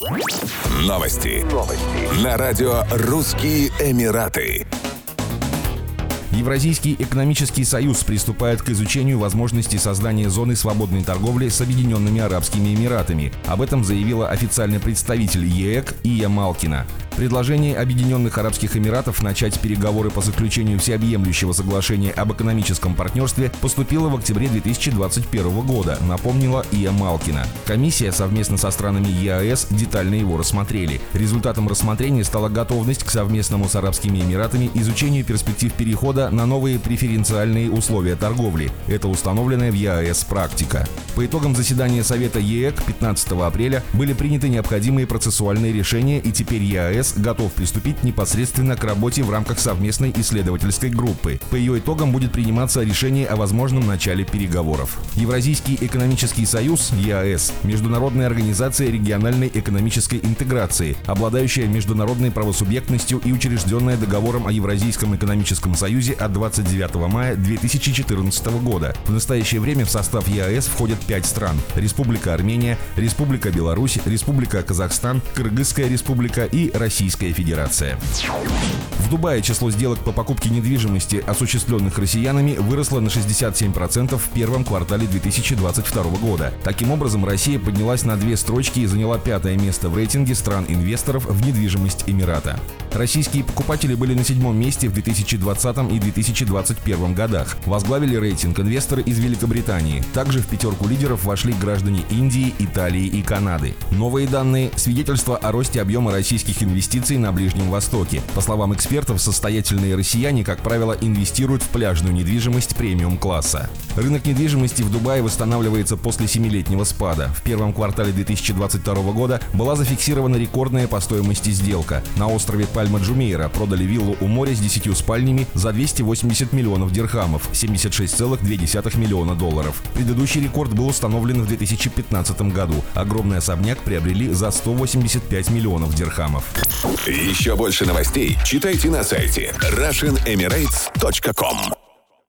Новости. Новости. На радио «Русские Эмираты». Евразийский экономический союз приступает к изучению возможности создания зоны свободной торговли с Объединенными Арабскими Эмиратами. Об этом заявила официальный представитель ЕЭК Ия Малкина. Предложение Объединенных Арабских Эмиратов начать переговоры по заключению всеобъемлющего соглашения об экономическом партнерстве поступило в октябре 2021 года, напомнила Ия Малкина. Комиссия совместно со странами ЕАЭС детально его рассмотрели. Результатом рассмотрения стала готовность к совместному с Арабскими Эмиратами изучению перспектив перехода на новые преференциальные условия торговли. Это установленная в ЕАЭС практика. По итогам заседания Совета ЕЭК 15 апреля были приняты необходимые процессуальные решения и теперь ЕАЭС готов приступить непосредственно к работе в рамках совместной исследовательской группы. По ее итогам будет приниматься решение о возможном начале переговоров. Евразийский экономический союз ЕАЭС – международная организация региональной экономической интеграции, обладающая международной правосубъектностью и учрежденная договором о Евразийском экономическом союзе от 29 мая 2014 года. В настоящее время в состав ЕАЭС входят пять стран – Республика Армения, Республика Беларусь, Республика Казахстан, Кыргызская республика и Россия Российская Федерация. В Дубае число сделок по покупке недвижимости, осуществленных россиянами, выросло на 67% в первом квартале 2022 года. Таким образом, Россия поднялась на две строчки и заняла пятое место в рейтинге стран-инвесторов в недвижимость Эмирата. Российские покупатели были на седьмом месте в 2020 и 2021 годах. Возглавили рейтинг инвесторы из Великобритании. Также в пятерку лидеров вошли граждане Индии, Италии и Канады. Новые данные – свидетельство о росте объема российских инвестиций на Ближнем Востоке. По словам экспертов, состоятельные россияне, как правило, инвестируют в пляжную недвижимость премиум-класса. Рынок недвижимости в Дубае восстанавливается после семилетнего спада. В первом квартале 2022 года была зафиксирована рекордная по стоимости сделка. На острове Пальма-Джумейра продали виллу у моря с 10 спальнями за 280 миллионов дирхамов, 76,2 миллиона долларов. Предыдущий рекорд был установлен в 2015 году. Огромный особняк приобрели за 185 миллионов дирхамов. Еще больше новостей читайте на сайте RussianEmirates.com